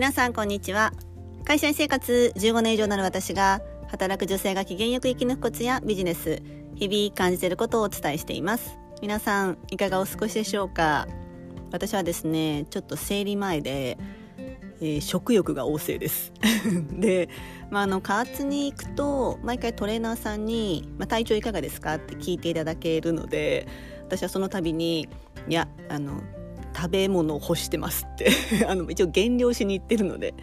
皆さんこんにちは。会社員生活15年以上なる私が働く女性が機嫌よく生き抜くコツやビジネス日々感じていることをお伝えしています。皆さんいかがお過ごしでしょうか？私はですねちょっと生理前で、えー、食欲が旺盛です。で、まあ、あの加圧に行くと毎回トレーナーさんに、まあ、体調いかがですか？って聞いていただけるので私はその度にいやあの食べ物を欲してますって。あの一応減量しに行ってるので。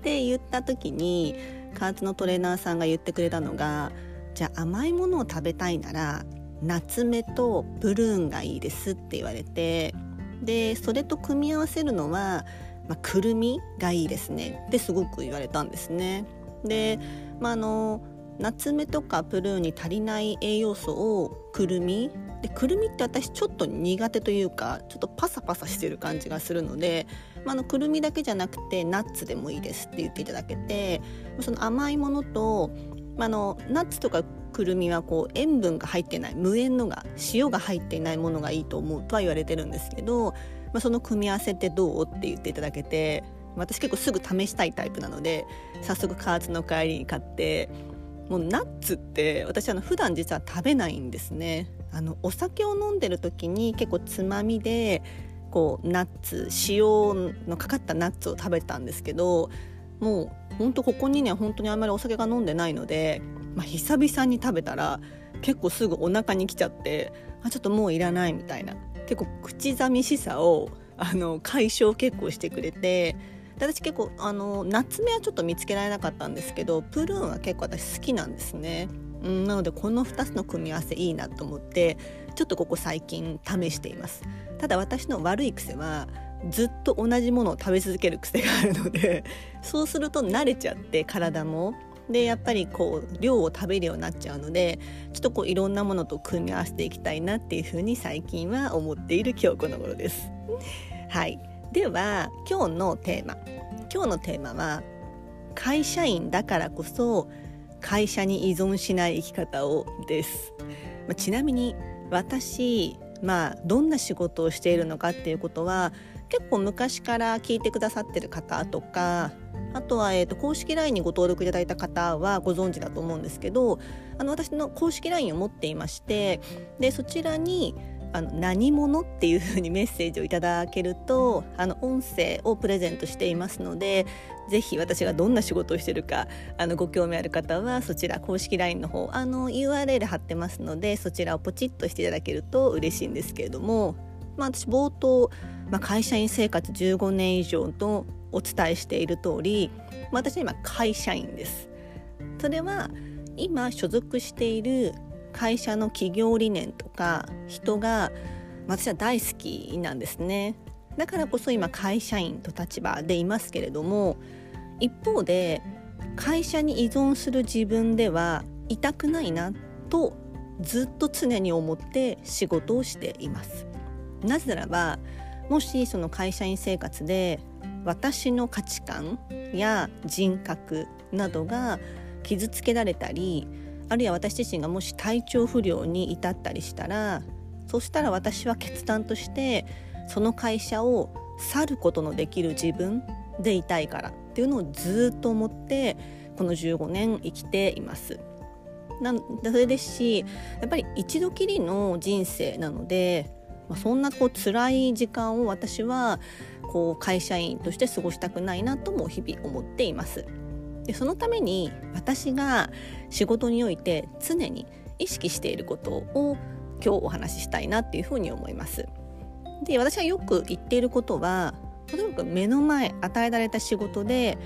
って言った時に加圧のトレーナーさんが言ってくれたのがじゃあ甘いものを食べたいなら夏目とプルーンがいいですって言われてでそれと組み合わせるのは、まあ、くるみがいいですね。ってすごく言われたんですね。で、まあ、あの夏目とかプルーンに足りない栄養素をくるみでくるみって私ちょっと苦手というかちょっとパサパサしてる感じがするので、まあ、のくるみだけじゃなくてナッツでもいいですって言っていただけてその甘いものと、まあのナッツとかくるみはこう塩分が入ってない無塩のが塩が入っていないものがいいと思うとは言われてるんですけど、まあ、その組み合わせってどうって言っていただけて私結構すぐ試したいタイプなので早速加圧の帰りに買ってもうナッツって私あの普段実は食べないんですね。あのお酒を飲んでる時に結構つまみでこうナッツ塩のかかったナッツを食べたんですけどもうほんとここ2年本当にあんまりお酒が飲んでないので、まあ、久々に食べたら結構すぐお腹に来ちゃってあちょっともういらないみたいな結構口寂しさをあの解消結構してくれて私結構あの夏目はちょっと見つけられなかったんですけどプルーンは結構私好きなんですね。うん、なのでこの2つの組み合わせいいなと思ってちょっとここ最近試しています。ただ私の悪い癖はずっと同じものを食べ続ける癖があるのでそうすると慣れちゃって体も。でやっぱりこう量を食べるようになっちゃうのでちょっとこういろんなものと組み合わせていきたいなっていうふうに最近は思っている今日この頃です。はい。では今日のテーマ。今日のテーマは会社員だからこそ会社に依存しない生き方をです、まあ、ちなみに私まあどんな仕事をしているのかっていうことは結構昔から聞いてくださってる方とかあとは、えーと、公式 LINE にご登録いただいた方はご存知だと思うんですけどあの私の公式 LINE を持っていましてでそちらにあの何者っていうふうにメッセージをいただけるとあの音声をプレゼントしていますのでぜひ私がどんな仕事をしてるかあのご興味ある方はそちら公式 LINE の方あの URL 貼ってますのでそちらをポチッとしていただけると嬉しいんですけれども、まあ、私冒頭、まあ、会社員生活15年以上とお伝えしている通り、まあ、私は今会社員です。それは今所属している会社の企業理念とか人が私は大好きなんですね。だからこそ今会社員と立場でいますけれども一方で会社に依存する自分ではいたくないなとずっと常に思って仕事をしています。なぜならばもしその会社員生活で私の価値観や人格などが傷つけられたりあるいは私自身がもし体調不良に至ったりしたらそしたら私は決断としてその会社を去ることのできる自分でいたいからっていうのをずっと思ってこの15年生きています。なそれですしやっぱり一度きりの人生なので、まあ、そんなこう辛い時間を私はこう会社員として過ごしたくないなとも日々思っています。でそのために私が仕事において常に意識していることを今日お話ししたいなっていうふうに思います。で私がよく言っていることはとにかく目の前与えられた仕事で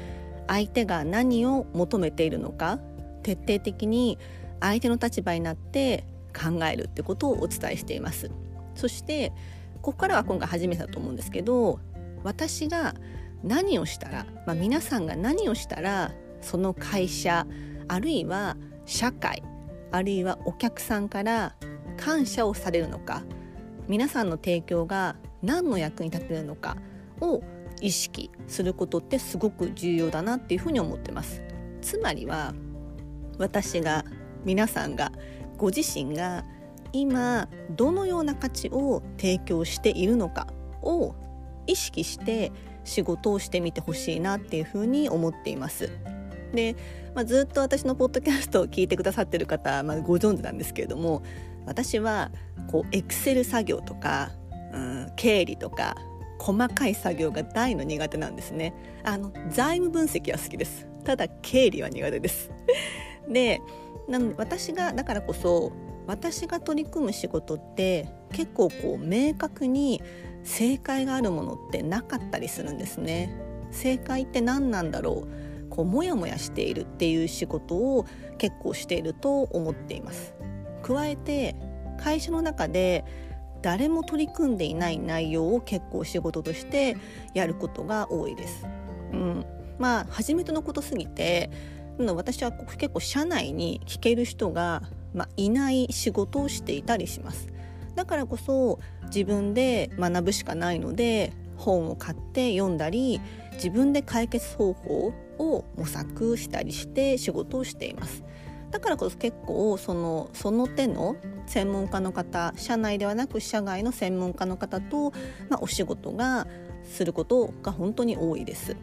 相手が何を求めているのか徹底的に相手の立場になって考えるってことをお伝えしています。そしてここからは今回初めてだと思うんですけど私が何をしたら、まあ、皆さんが何をしたらその会社あるいは社会あるいはお客さんから感謝をされるのか皆さんの提供が何の役に立てるのかを意識することってすごく重要だなっていうふうに思ってますつまりは私が皆さんがご自身が今どのような価値を提供しているのかを意識して仕事をしてみてほしいなっていうふうに思っています。で、まあ、ずっと私のポッドキャストを聞いてくださってる方、まあ、ご存知なんですけれども私はこうエクセル作業とか、うん、経理とか細かい作業が大の苦手なんですね。あの財務分析は好きです。ただ経理は苦手です。でなので私がだからこそ私が取り組む仕事って結構こう明確に正解があるものってなかったりするんですね。正解って何なんだろう。こうモヤモヤしているっていう仕事を結構していると思っています加えて会社の中で誰も取り組んでいない内容を結構仕事としてやることが多いです。うん、まあ初めてのことすぎて私は結構社内に聞ける人が、まあ、いない仕事をしていたりします。だからこそ自分で学ぶしかないので本を買って読んだり自分で解決方法を模索したりして仕事をしています。だからこそ結構そのその手の専門家の方社内ではなく社外の専門家の方と、まあ、お仕事がすることが本当に多いです。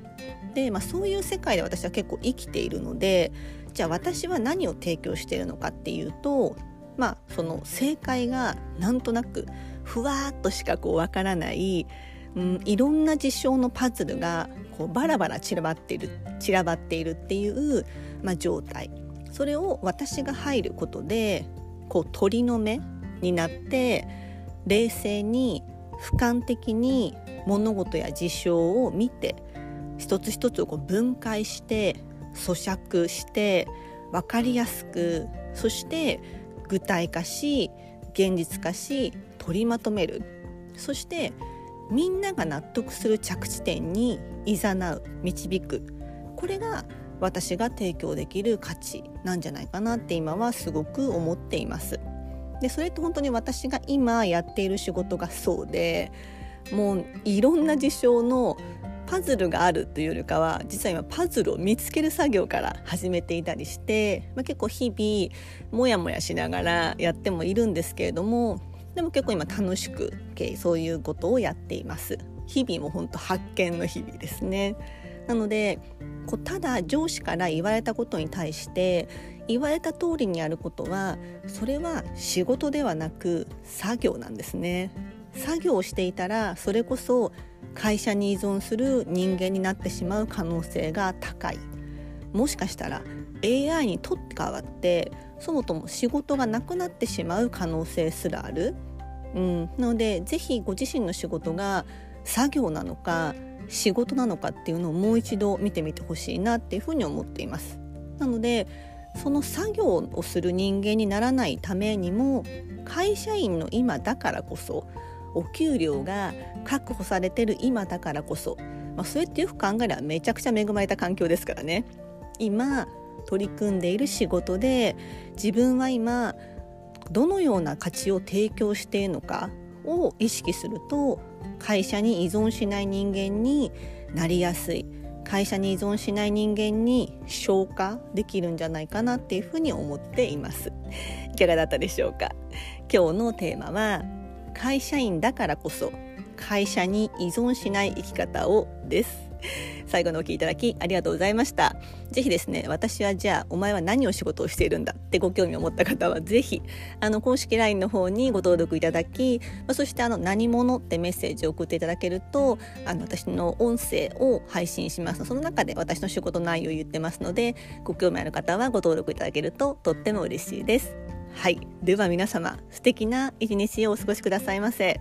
で、まあ、そういう世界で私は結構生きているのでじゃあ私は何を提供しているのかっていうとまあその正解がなんとなくふわっとしかこうわからない、うん、いろんな事象のパズルがこうバラバラ散らばっている散らばっているっていう、まあ、状態。それを私が入ることでこう鳥の目になって冷静に俯瞰的に物事や事象を見て一つ一つをこう分解して咀嚼して分かりやすくそして具体化し現実化し取りまとめる。そしてみんなが納得する着地点に誘う導くこれが私が提供できる価値なんじゃないかなって今はすごく思っています。でそれって本当に私が今やっている仕事がそうでもういろんな事象のパズルがあるというよりかは実は今パズルを見つける作業から始めていたりして、まあ、結構日々モヤモヤしながらやってもいるんですけれどもでも結構今楽しくそういうことをやっています。日々も本当発見の日々ですね。なのでこうただ上司から言われたことに対して言われた通りにやることはそれは仕事ではなく作業なんですね。作業をしていたらそれこそ会社に依存する人間になってしまう可能性が高い。もしかしたら AI にとって変わってそもそも仕事がなくなってしまう可能性すらある、うん、なので是非ご自身の仕事が作業なのか仕事なのかっていうのをもう一度見てみてほしいなっていうふうに思っています。なのでその作業をする人間にならないためにも会社員の今だからこそお給料が確保されてる今だからこそ、まあ、それってよく考えればめちゃくちゃ恵まれた環境ですからね。今取り組んでいる仕事で自分は今どのような価値を提供しているのかを意識すると会社に依存しない人間になりやすい。会社に依存しない人間に消化できるんじゃないかなっていうふうに思っています。いかがだったでしょうか？今日のテーマは会社員だからこそ会社に依存しない生き方をです。最後のお聞きいただきありがとうございました。ぜひですね、私はじゃあお前は何を仕事をしているんだってご興味を持った方はぜひあの公式 LINE の方にご登録いただき、ま、そしてあの何者ってメッセージを送っていただけるとあの私の音声を配信しますその中で私の仕事内容を言ってますのでご興味ある方はご登録いただけるととっても嬉しいです。はい。では皆様、素敵な一日をお過ごしくださいませ。